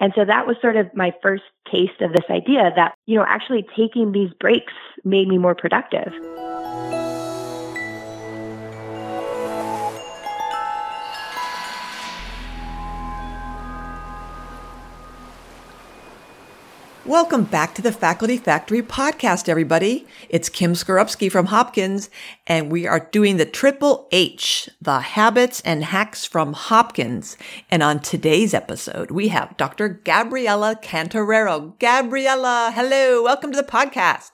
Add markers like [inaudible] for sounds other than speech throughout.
And so that was sort of my first taste of this idea that, you know, actually taking these breaks made me more productive. Welcome back to the Faculty Factory podcast, everybody. It's Kim Skarupski from Hopkins, and we are doing the Triple H, the habits and hacks from Hopkins. And on today's episode, we have Dr. Gabriela Cantarero. Gabriela, hello. Welcome to the podcast.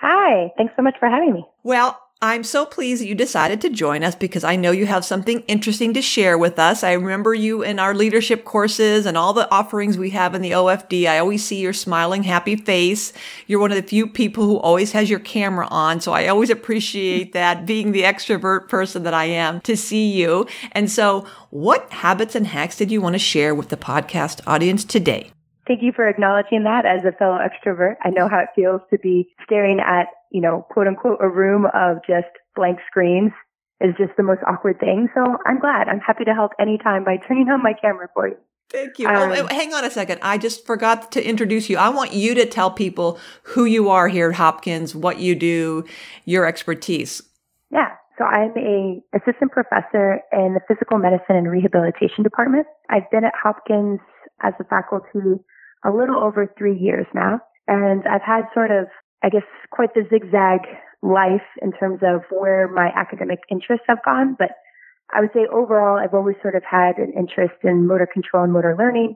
Hi. Thanks so much for having me. Well, I'm so pleased that you decided to join us because I know you have something interesting to share with us. I remember you in our leadership courses and all the offerings we have in the OFD. I always see your smiling, happy face. You're one of the few people who always has your camera on. So I always appreciate that being the extrovert person that I am to see you. And so what habits and hacks did you want to share with the podcast audience today? Thank you for acknowledging that as a fellow extrovert. I know how it feels to be staring at, you know, quote unquote, a room of just blank screens is just the most awkward thing. So I'm glad. I'm happy to help anytime by turning on my camera for you. Thank you. Um, oh, hang on a second. I just forgot to introduce you. I want you to tell people who you are here at Hopkins, what you do, your expertise. Yeah. So I'm a assistant professor in the physical medicine and rehabilitation department. I've been at Hopkins as a faculty a little over three years now. And I've had sort of, I guess, quite the zigzag life in terms of where my academic interests have gone. But I would say overall, I've always sort of had an interest in motor control and motor learning.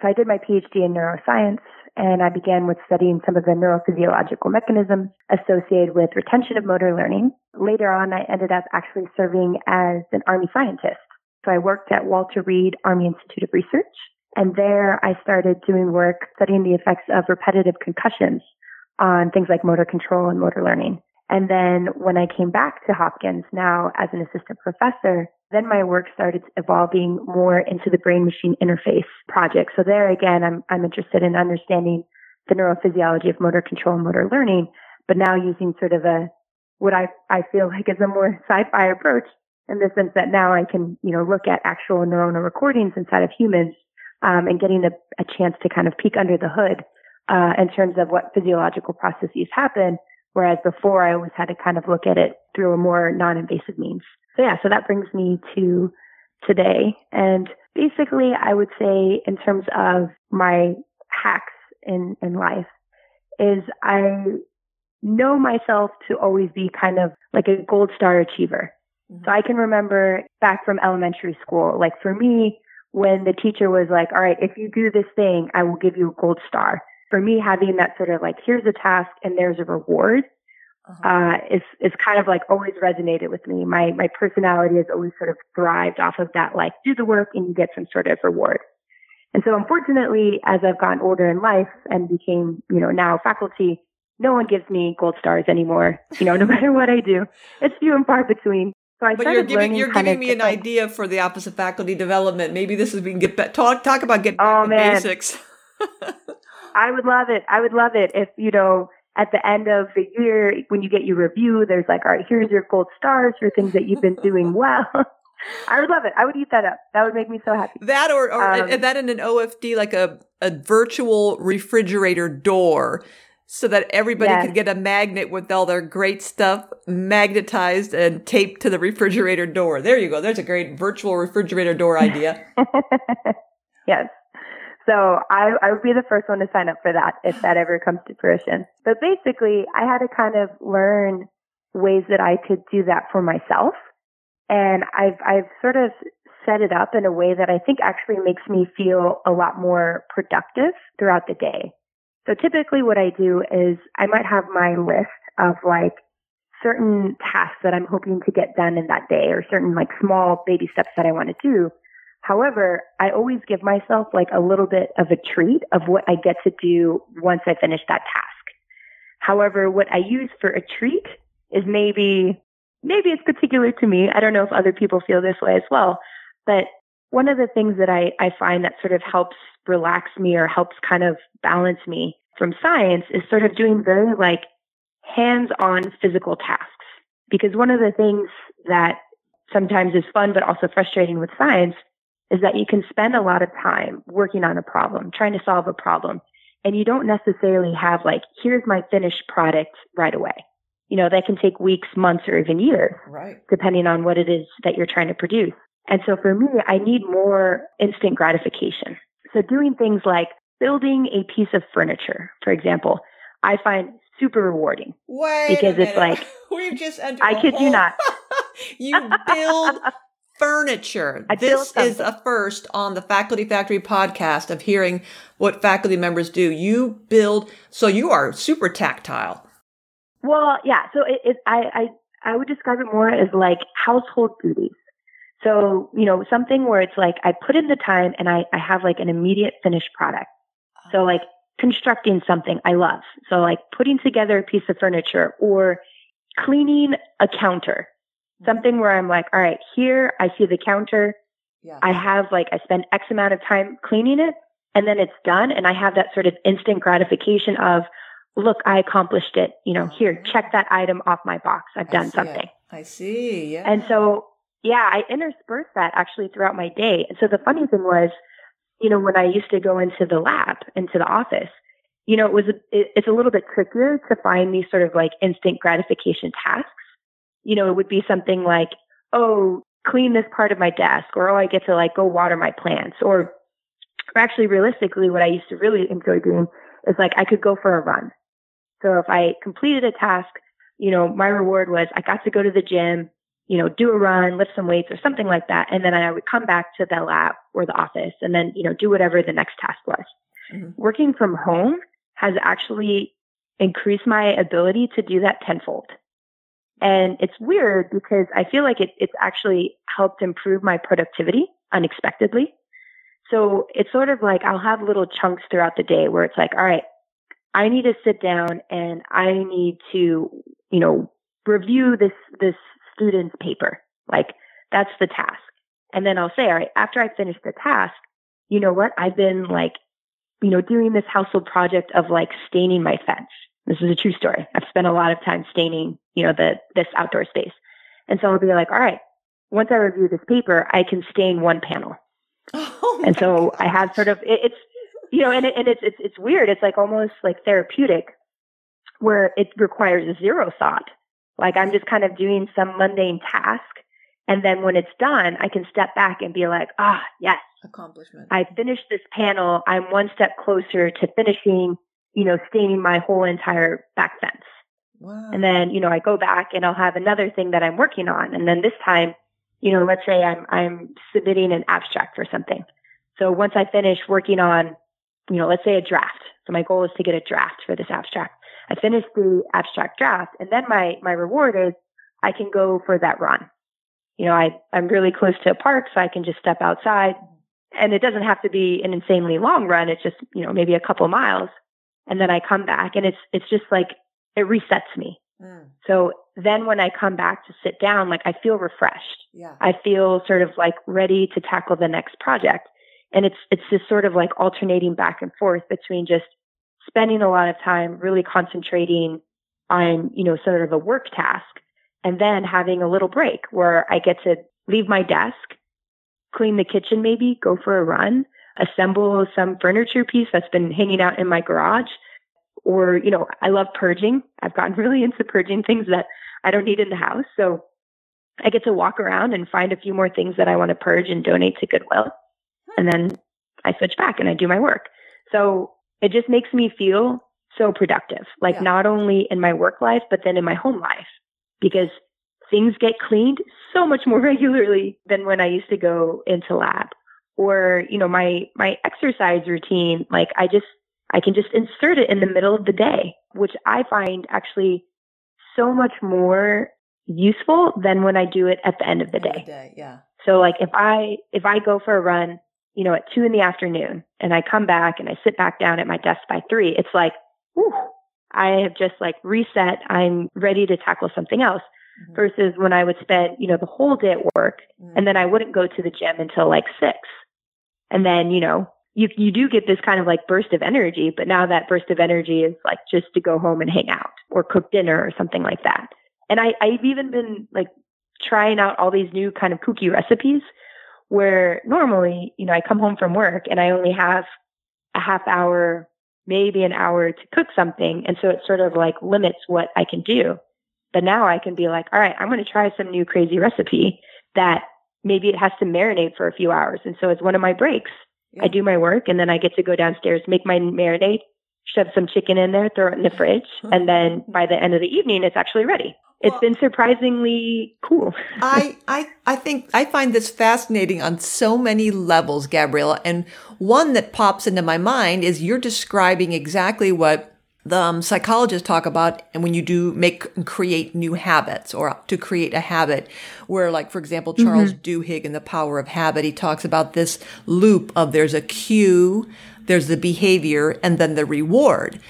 So I did my PhD in neuroscience and I began with studying some of the neurophysiological mechanisms associated with retention of motor learning. Later on, I ended up actually serving as an Army scientist. So I worked at Walter Reed Army Institute of Research and there I started doing work studying the effects of repetitive concussions on things like motor control and motor learning. And then when I came back to Hopkins now as an assistant professor, then my work started evolving more into the brain machine interface project. So there again, I'm, I'm interested in understanding the neurophysiology of motor control and motor learning, but now using sort of a, what I, I feel like is a more [laughs] sci-fi approach in the sense that now I can, you know, look at actual neuronal recordings inside of humans um, and getting a, a, chance to kind of peek under the hood uh, in terms of what physiological processes happen. Whereas before, I always had to kind of look at it through a more non-invasive means. So yeah, so that brings me to today. And basically, I would say in terms of my hacks in, in life is I know myself to always be kind of like a gold star achiever. Mm-hmm. So I can remember back from elementary school, like for me, when the teacher was like, all right, if you do this thing, I will give you a gold star. For me, having that sort of like, here's a task and there's a reward, uh-huh. uh, is, is kind of like always resonated with me. My, my personality has always sort of thrived off of that, like do the work and you get some sort of reward. And so unfortunately, as I've gotten older in life and became, you know, now faculty, no one gives me gold stars anymore. You know, no [laughs] matter what I do, it's few and far between. So I but you're giving you're giving me an idea for the opposite faculty development. Maybe this is we can get back, talk talk about getting oh, man. basics. [laughs] I would love it. I would love it if you know at the end of the year when you get your review, there's like, all right, here's your gold stars for things that you've been doing [laughs] well. [laughs] I would love it. I would eat that up. That would make me so happy. That or, or um, that in an OFD like a a virtual refrigerator door so that everybody yes. could get a magnet with all their great stuff magnetized and taped to the refrigerator door. There you go. There's a great virtual refrigerator door idea. [laughs] yes. So I, I would be the first one to sign up for that if that ever comes to fruition. But basically, I had to kind of learn ways that I could do that for myself. And I've, I've sort of set it up in a way that I think actually makes me feel a lot more productive throughout the day. So typically what I do is I might have my list of like certain tasks that I'm hoping to get done in that day or certain like small baby steps that I want to do. However, I always give myself like a little bit of a treat of what I get to do once I finish that task. However, what I use for a treat is maybe, maybe it's particular to me. I don't know if other people feel this way as well, but one of the things that I, I find that sort of helps relax me or helps kind of balance me from science is sort of doing very like hands-on physical tasks. Because one of the things that sometimes is fun but also frustrating with science is that you can spend a lot of time working on a problem, trying to solve a problem, and you don't necessarily have like, here's my finished product right away. You know, that can take weeks, months, or even years, right. depending on what it is that you're trying to produce. And so for me, I need more instant gratification. So doing things like building a piece of furniture, for example, I find super rewarding. Wait because it's like [laughs] we've just entered I kid whole, you not. [laughs] you build furniture. I this is a first on the Faculty Factory podcast of hearing what faculty members do. You build, so you are super tactile. Well, yeah. So it, it I, I, I would describe it more as like household duties. So, you know, something where it's like I put in the time and I, I have like an immediate finished product. So uh-huh. like constructing something I love. So like putting together a piece of furniture or cleaning a counter something where I'm like, all right, here I see the counter. Yeah. I have like, I spend X amount of time cleaning it and then it's done. And I have that sort of instant gratification of, look, I accomplished it. You know, here, mm-hmm. check that item off my box. I've done something. It. I see. Yeah. And so, yeah, I intersperse that actually throughout my day. And so the funny thing was, you know, when I used to go into the lab, into the office, you know, it was, a, it, it's a little bit trickier to find these sort of like instant gratification tasks you know, it would be something like, oh, clean this part of my desk, or oh, I get to like go water my plants, or, or actually realistically, what I used to really enjoy doing is like I could go for a run. So if I completed a task, you know, my reward was I got to go to the gym, you know, do a run, lift some weights or something like that. And then I would come back to the lab or the office and then, you know, do whatever the next task was. Mm-hmm. Working from home has actually increased my ability to do that tenfold. And it's weird because I feel like it, it's actually helped improve my productivity unexpectedly. So it's sort of like I'll have little chunks throughout the day where it's like, all right, I need to sit down and I need to, you know, review this, this student's paper. Like that's the task. And then I'll say, all right, after I finish the task, you know what? I've been like, you know, doing this household project of like staining my fence. This is a true story. I've spent a lot of time staining, you know, the this outdoor space. And so I'll be like, all right, once I review this paper, I can stain one panel. [laughs] Oh and so gosh. I have sort of it, it's you know, and it, and it's it's it's weird. It's like almost like therapeutic, where it requires zero thought. Like I'm just kind of doing some mundane task, and then when it's done, I can step back and be like, ah, yes, accomplishment. I finished this panel. I'm one step closer to finishing you know, staining my whole entire back fence. Wow. And then, you know, I go back and I'll have another thing that I'm working on. And then this time, you know, let's say I'm, I'm submitting an abstract for something. So once I finish working on, you know, let's say a draft. So my goal is to get a draft for this abstract. I finish the abstract draft and then my, my reward is I can go for that run. You know, I, I'm really close to a park, so I can just step outside and it doesn't have to be an insanely long run. It's just, you know, maybe a couple miles and then I come back and it's it's just like it resets me. Mm. So then when I come back to sit down, like I feel refreshed. Yeah. I feel sort of like ready to tackle the next project. And it's it's this sort of like alternating back and forth between just spending a lot of time really concentrating on, you know, sort of a work task and then having a little break where I get to leave my desk, clean the kitchen maybe, go for a run, assemble some furniture piece that's been hanging out in my garage. Or, you know, I love purging. I've gotten [laughs] really into purging things that I don't need in the house. So I get to walk around and find a few more things that I want to purge and donate to Goodwill. Hmm. And then I switch back and I do my work. So it just makes me feel so productive, like yeah. not only in my work life, but then in my home life because things get cleaned so much more [laughs] regularly than when I used to go into lab or you know my my exercise routine like i just i can just insert it in the middle of the day which i find actually so much more useful than when i do it at the end of the day. day yeah so like if i if i go for a run you know at two in the afternoon and i come back and i sit back down at my desk by three it's like whew, i have just like reset i'm ready to tackle something else mm-hmm. versus when i would spend you know the whole day at work mm-hmm. and then i wouldn't go to the gym until like six and then, you know, you, you do get this kind of like burst of energy, but now that burst of energy is like just to go home and hang out or cook dinner or something like that. And I, I've even been like trying out all these new kind of kooky recipes where normally, you know, I come home from work and I only have a half hour, maybe an hour to cook something. And so it sort of like limits what I can do. But now I can be like, all right, I'm going to try some new crazy recipe that maybe it has to marinate for a few hours. And so it's one of my breaks. Yeah. I do my work and then I get to go downstairs, make my marinade, shove some chicken in there, throw it in the fridge. [laughs] and then by the end of the evening, it's actually ready it's been surprisingly cool. [laughs] I, I, I think I find this fascinating on so many levels, Gabriela. And one that pops into my mind is you're describing exactly what the um, psychologists talk about and when you do make and create new habits or to create a habit where like for example charles mm-hmm. duhigg in the power of habit he talks about this loop of there's a cue there's the behavior and then the reward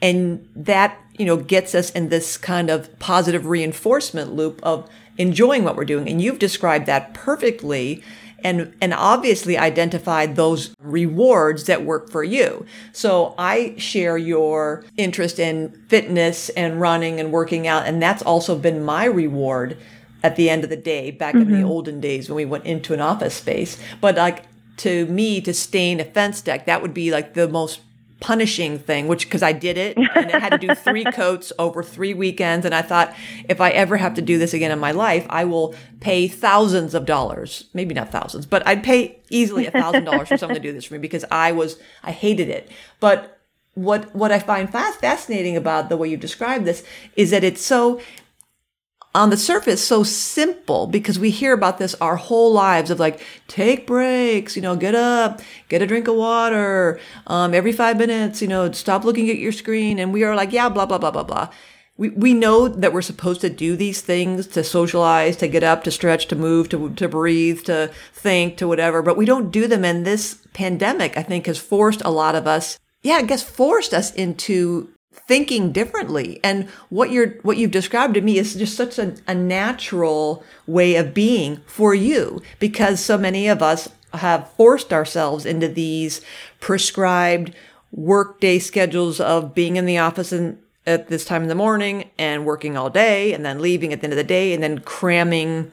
and that you know, gets us in this kind of positive reinforcement loop of enjoying what we're doing. And you've described that perfectly and, and obviously identified those rewards that work for you. So I share your interest in fitness and running and working out. And that's also been my reward at the end of the day back mm-hmm. in the mm-hmm. olden days when we went into an office space. But like to me, to stain a fence deck, that would be like the most punishing thing, which because I did it [laughs] and I had to do three coats over three weekends. And I thought, if I ever have to do this again in my life, I will pay thousands of dollars, maybe not thousands, but I'd pay easily a thousand dollars for someone to do this for me because I was, I hated it. But what, what I find fast, fascinating about the way you describe this is that it's so, on the surface so simple because we hear about this our whole lives of like take breaks you know get up get a drink of water um, every five minutes you know stop looking at your screen. And we are like yeah blah blah blah blah blah. We, we know that we're supposed to do these things to socialize to get up to stretch to move to, to breathe to think to whatever but we don't do them. And this pandemic i think has forced a lot of us yeah i guess forced us into thinking differently. And what you're, what you've described to me is just such a, a natural way of being for you because so many of us have forced ourselves into these prescribed workday schedules of being in the office and at this time in the morning and working all day and then leaving at the end of the day and then cramming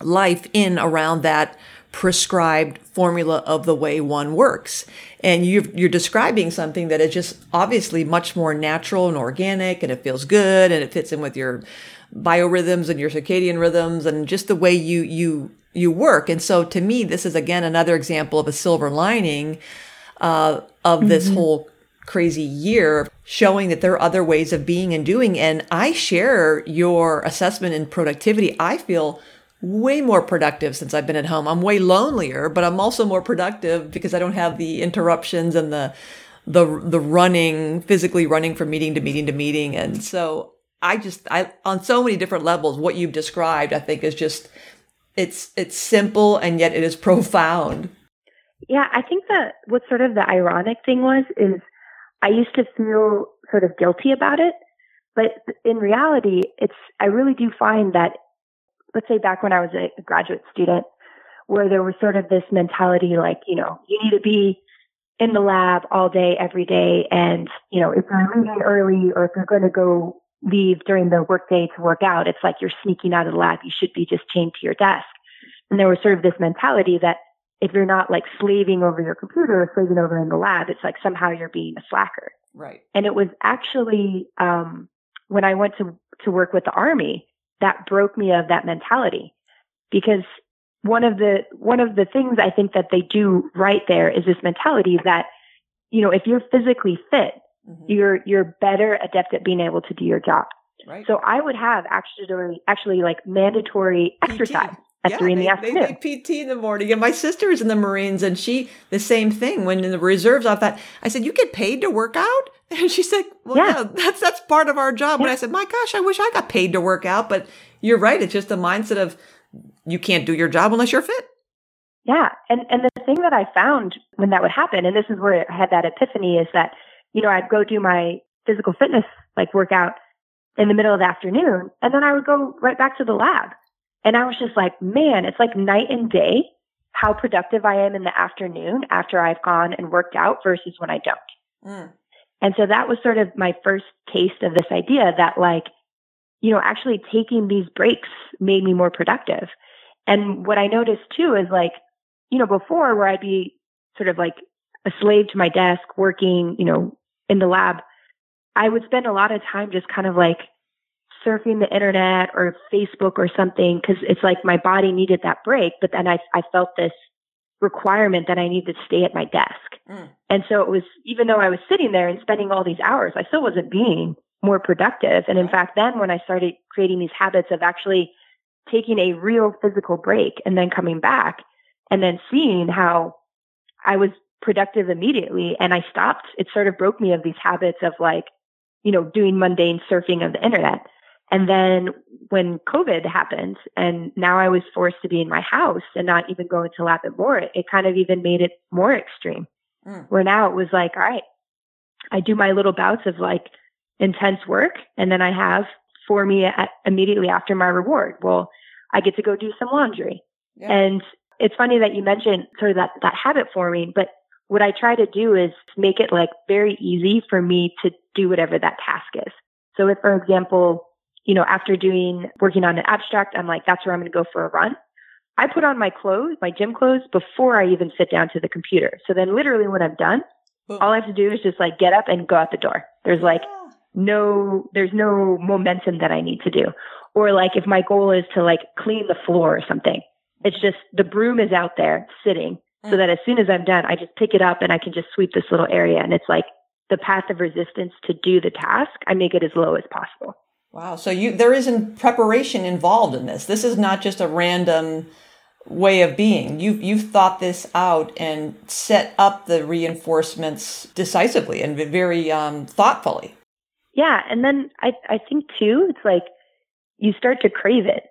life in around that prescribed formula of the way one works. And you're, you're describing something that is just obviously much more natural and organic and it feels good and it fits in with your biorhythms and your circadian rhythms and just the way you, you, you work. And so to me, this is again another example of a silver lining, uh, of this mm-hmm. whole crazy year showing that there are other ways of being and doing. And I share your assessment in productivity. I feel way more productive since I've been at home. I'm way lonelier, but I'm also more productive because I don't have the interruptions and the the the running, physically running from meeting to meeting to meeting. And so I just I on so many different levels, what you've described, I think is just it's it's simple and yet it is [laughs] profound. Yeah, I think that what sort of the ironic thing was is I used to feel sort of guilty about it. But in reality, it's, I really do find that let's say back when I was a graduate student, where there was sort of this mentality like, you know, you need to be in the lab all day, every day. And, you know, if you're leaving early or if you're going to go leave during the workday to work out, it's like you're sneaking out of the lab. You should be just chained to your desk. And there was sort of this mentality that if you're not like slaving over your computer or slaving over in the lab, it's like somehow you're being a slacker. Right. And it was actually, um, when I went to, to work with the army, that broke me of that mentality because one of the one of the things I think that they do right there is this mentality that you know if you're physically fit mm-hmm. you're you're better adept at being able to do your job. Right. So I would have actually actually like mandatory exercise at yeah, three in the afternoon. They PT in the morning. And my sister is in the Marines and she, the same thing. When in the reserves, I thought, I said, you get paid to work out? [laughs] And she said, well, yeah, yeah that's, that's part of our job. Yeah. And I said, my gosh, I wish I got paid to work out. But you're right. It's just a mindset of you can't do your job unless you're fit. Yeah. And, and the thing that I found when that would happen, and this is where I had that epiphany is that, you know, I'd go do my physical fitness like workout in the middle of the afternoon and then I would go right back to the lab. And I was just like, man, it's like night and day how productive I am in the afternoon after I've gone and worked out versus when I don't. Mm. And so that was sort of my first taste of this idea that like, you know, actually taking these breaks made me more productive. And what I noticed too is like you know, before where I'd be sort of like a slave to my desk working, you know, in the lab, I would spend a lot of time just kind of like surfing the internet or Facebook or something because it's like my body needed that break. But then I, I felt this requirement that I needed to stay at my desk. Mm. And so it was, even though I was sitting there and spending all these hours, I still wasn't being more productive. And in fact, then when I started creating these habits of actually taking a real physical break and then coming back and then seeing how I was productive immediately and I stopped, it sort of broke me of these habits of like, you know, doing mundane surfing of the internet. And then when COVID happened and now I was forced to be in my house and not even go into lab and more, it kind of even made it more extreme. Mm. Where now it was like, all right, I do my little bouts of like intense work and then I have for me at, immediately after my reward. Well, I get to go do some laundry. Yeah. And it's funny that you mentioned sort of that, that habit forming, but what I try to do is make it like very easy for me to do whatever that task is. So if, for example, you know, after doing, working on an abstract, I'm like, that's where I'm going to go for a run. I put on my clothes, my gym clothes before I even sit down to the computer. So then literally when I'm done, Boom. all I have to do is just like get up and go out the door. There's like no, there's no momentum that I need to do. Or like if my goal is to like clean the floor or something, it's just the broom is out there sitting so mm. that as soon as I'm done, I just pick it up and I can just sweep this little area. And it's like the path of resistance to do the task, I make it as low as possible. Wow. So you there isn't preparation involved in this. This is not just a random way of being. You've you've thought this out and set up the reinforcements decisively and very um, thoughtfully. Yeah, and then I I think too, it's like you start to crave it.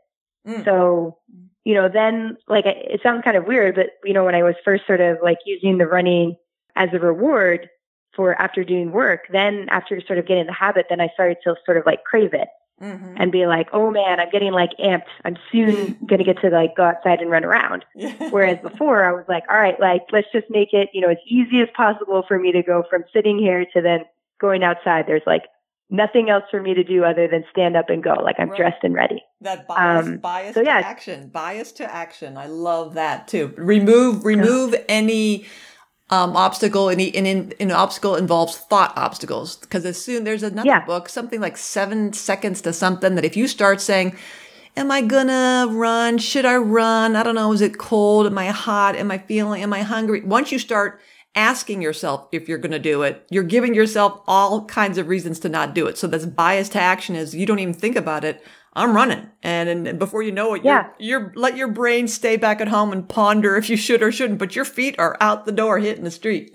Mm. So you know, then like it sounds kind of weird, but you know, when I was first sort of like using the running as a reward, for after doing work. Then after sort of getting the habit, then I started to sort of like crave it mm-hmm. and be like, oh man, I'm getting like amped. I'm soon [laughs] going to get to like go outside and run around. Whereas before I was like, all right, like let's just make it, you know, as easy as possible for me to go from sitting here to then going outside. There's like nothing else for me to do other than stand up and go. Like I'm right. dressed and ready. That bias, um, bias so yeah. to action, bias to action. I love that too. Remove, remove yeah. any um, obstacle and, in, in, an obstacle involves thought obstacles. Because as soon there's another yeah. book something like seven seconds to something that if you start saying am i gonna run? Should i run? I don't know. Is it cold? Am i hot? Am i feeling am i hungry? Once you start asking yourself if you're gonna do it you're giving yourself all kinds of reasons to not do it. So that's bias to action is you don't even think about it I'm running. And, and before you know it, yeah. you're, you're, let your brain stay back at home and ponder if you should or shouldn't, but your feet are out the door hitting the street.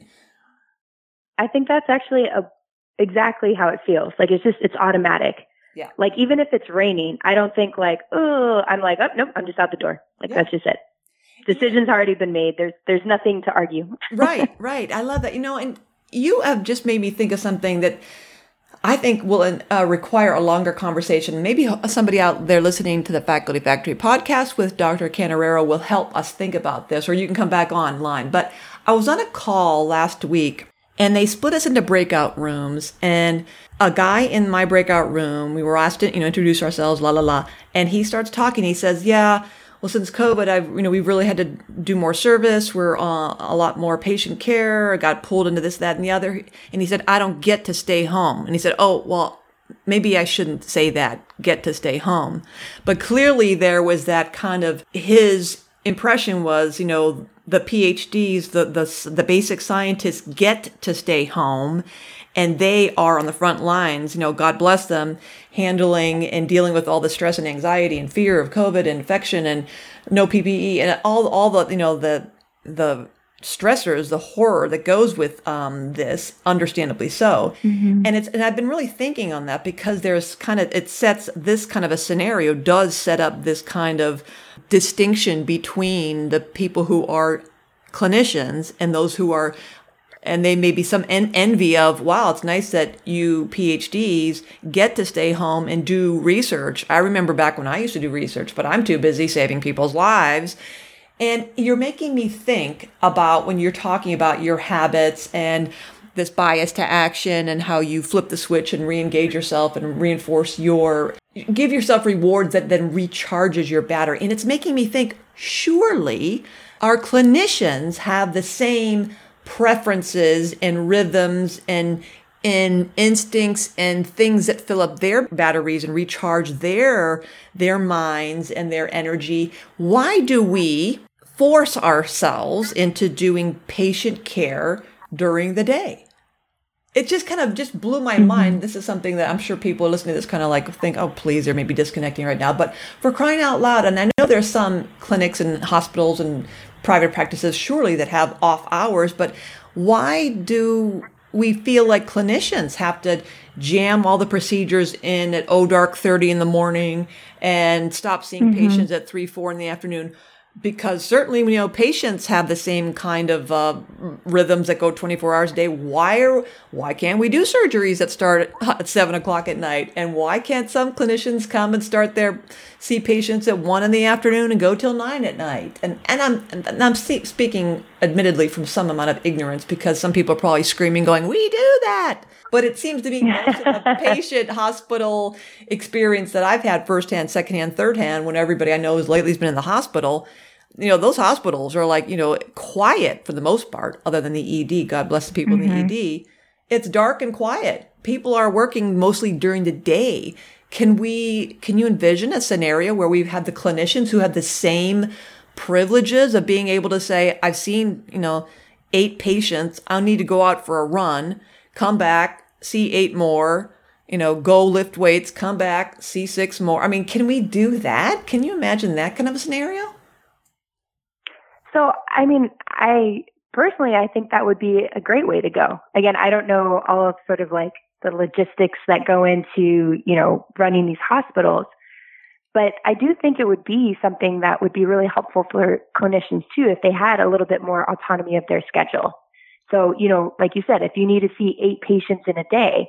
I think that's actually a, exactly how it feels. Like it's just, it's automatic. Yeah. Like even if it's raining, I don't think like, oh, I'm like, oh, nope, I'm just out the door. Like yeah. that's just it. Decision's already been made. There's, there's nothing to argue. [laughs] right, right. I love that. You know, and you have just made me think of something that, I think will uh, require a longer conversation. Maybe somebody out there listening to the Faculty Factory podcast with Dr. Cantarero will help us think about this, or you can come back online. But I was on a call last week and they split us into breakout rooms and a guy in my breakout room, we were asked to, you know, introduce ourselves, la, la, la. And he starts talking. He says, yeah, well, since COVID, I've, you know, we've really had to do more service. We're uh, a lot more patient care. I got pulled into this, that, and the other. And he said, I don't get to stay home. And he said, oh, well, maybe I shouldn't say that, get to stay home. But clearly there was that kind of, his impression was, you know, the PhDs, the, the, the basic scientists get to stay home and they are on the front lines, you know, God bless them, handling and dealing with all the stress and anxiety and fear of COVID and infection and no PPE and all, all the, you know, the, the stressors, the horror that goes with um, this, understandably so. Mm-hmm. And it's and I've been really thinking on that because there's kind of it sets this kind of a scenario does set up this kind of distinction between the people who are clinicians and those who are and they may be some en- envy of, wow, it's nice that you PhDs get to stay home and do research. I remember back when I used to do research, but I'm too busy saving people's lives. And you're making me think about when you're talking about your habits and this bias to action and how you flip the switch and re-engage yourself and reinforce your give yourself rewards that then recharges your battery and it's making me think surely our clinicians have the same preferences and rhythms and and instincts and things that fill up their batteries and recharge their their minds and their energy why do we force ourselves into doing patient care during the day it just kind of just blew my mm-hmm. mind. This is something that I'm sure people listening to this kind of like think, oh, please, they're maybe disconnecting right now. But for crying out loud, and I know there's some clinics and hospitals and private practices surely that have off hours, but why do we feel like clinicians have to jam all the procedures in at oh dark 30 in the morning and stop seeing mm-hmm. patients at 3 4 in the afternoon because certainly you know patients have the same kind of uh, rhythms that go 24 hours a day why are why can't we do surgeries that start at, at 7 o'clock at night and why can't some clinicians come and start their see patients at 1 in the afternoon and go till 9 at night and and i'm and i'm speaking admittedly from some amount of ignorance because some people are probably screaming going we do that but it seems to be [laughs] most of a patient hospital experience that I've had firsthand, secondhand, thirdhand when everybody I know has lately has been in the hospital. You know, those hospitals are like, you know, quiet for the most part, other than the ED. God bless the people mm-hmm. in the ED. It's dark and quiet. People are working mostly during the day. Can we, can you envision a scenario where we've had the clinicians who have the same privileges of being able to say, I've seen, you know, eight patients. I'll need to go out for a run, come back, see eight more, you know, go lift weights, come back, see six more. I mean, can we do that? Can you imagine that kind of a scenario? So, I mean, I personally, I think that would be a great way to go. Again, I don't know all of sort of like the logistics that go into, you know, running these hospitals. But I do think it would be something that would be really helpful for clinicians too if they had a little bit more autonomy of their schedule. So, you know, like you said, if you need to see eight patients in a day,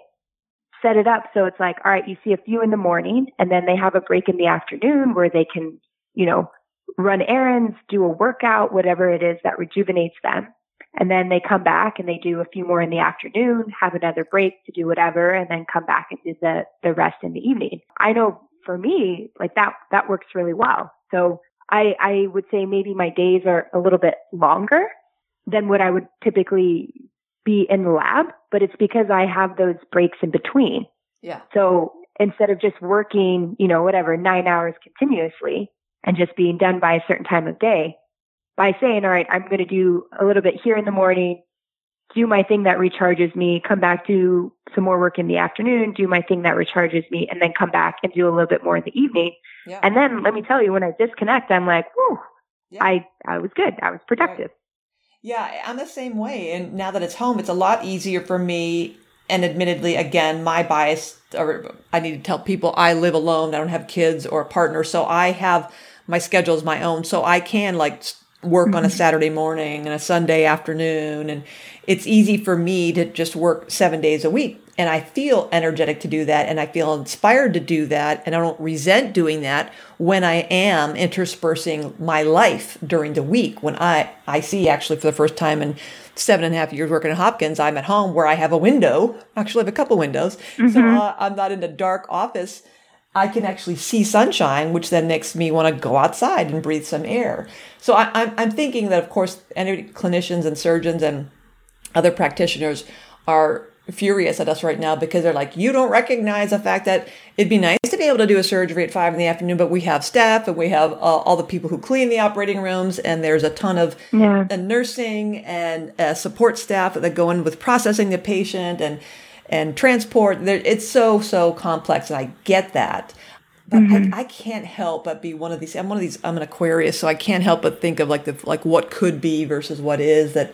set it up so it's like, all right, you see a few in the morning and then they have a break in the afternoon where they can, you know, run errands, do a workout, whatever it is that rejuvenates them. And then they come back and they do a few more in the afternoon, have another break to do whatever, and then come back and do the, the rest in the evening. I know for me, like that, that works really well. So I, I would say maybe my days are a little bit longer than what I would typically be in the lab, but it's because I have those breaks in between. Yeah. So instead of just working, you know, whatever, nine hours continuously and just being done by a certain time of day, by saying, all right, I'm going to do a little bit here in the morning, do my thing that recharges me, come back, do some more work in the afternoon, do my thing that recharges me, and then come back and do a little bit more in the evening. Yeah. And then let me tell you, when I disconnect, I'm like, whew, yeah. I, I was good. I was productive. Right. Yeah, I'm the same way. And now that it's home, it's a lot easier for me. And admittedly, again, my bias, or I need to tell people I live alone. I don't have kids or a partner. So I have my schedule is my own. So I can like work on a mm-hmm. Saturday morning and a Sunday afternoon. And it's easy for me to just work seven days a week and I feel energetic to do that and I feel inspired to do that and I don't resent doing that when I am interspersing my life during the week when I I see actually for the first time in seven and a half years working at Hopkins I'm at home where I have a window actually I have a couple windows mm-hmm. so uh, I'm not in a dark office I can actually see sunshine, which then makes me want to go outside and breathe some air. So I, I'm, I'm thinking that, of course, any clinicians and surgeons and other practitioners are furious at us right now because they're like, you don't recognize the fact that it'd be nice to be able to do a surgery at five in the afternoon, but we have staff and we have uh, all the people who clean the operating rooms, and there's a ton of yeah. uh, nursing and uh, support staff that go in with processing the patient and and transport. It's so so complex, and I get that. But mm-hmm. I, I, can't help but be one of these. I'm one of these. I'm an Aquarius, so I can't help but think of like the like what could be versus what is. That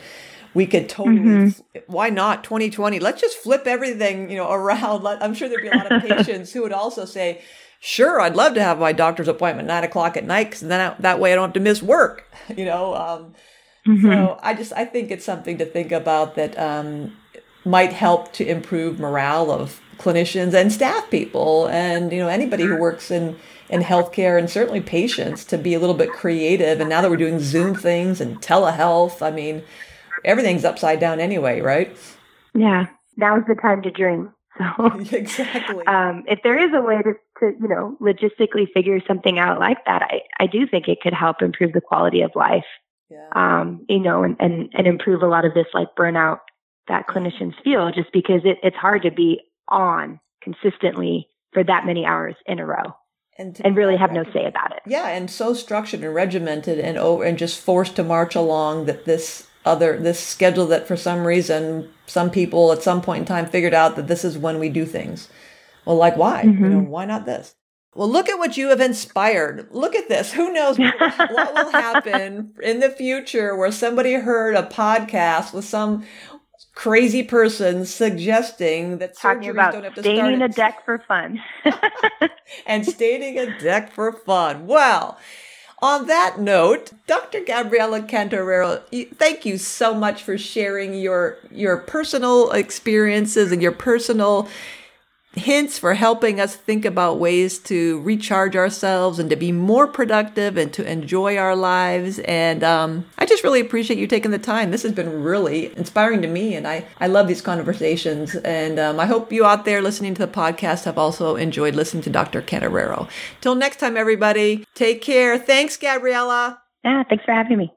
we could totally mm-hmm. why not 2020 let's just flip everything you know [laughs] around i'm sure there'd be a lot of patients who would also say sure i'd love to have my doctor's appointment nine o'clock at night because then I, that way i don't have to miss work [laughs] you know um, mm-hmm. so i just i think it's something to think about that um, might help to improve morale of clinicians and staff people and you know anybody who works in in healthcare and certainly patients to be a little bit creative and now that we're doing zoom things and telehealth i mean everything's upside down anyway, right? Yeah. Now's the time to dream. So [laughs] exactly. Um, if there is a way to, to, you know, logistically figure something out like that, I, I do think it could help improve the quality of life yeah. um, you know, and, and, and improve a lot of this like burnout that clinicians feel just because it, it's hard to be on consistently for that many hours in a row and, and really have no say about it. Yeah, and so structured and regimented and over and just forced to march along that this other this schedule that for some reason some people at some point in time figured out that this is when we do things. Well, like why? Mm-hmm. You know, why not this? Well, look at what you have inspired. Look at this. Who knows what will [laughs] happen in the future where somebody heard a podcast with some crazy person suggesting that Talking surgeries don't have to start. Staining a deck for fun. [laughs] and staining a deck for fun. Well, on that note, Dr. Gabriela Cantarero, thank you so much for sharing your your personal experiences and your personal hints for helping us think about ways to recharge ourselves and to be more productive and to enjoy our lives. And um, I just really appreciate you taking the time. This has been really inspiring to me, and I, I love these conversations. And um, I hope you out there listening to the podcast have also enjoyed listening to Dr. Cantarero. Till next time, everybody, take care. Thanks, Gabriela. Yeah, thanks for having me.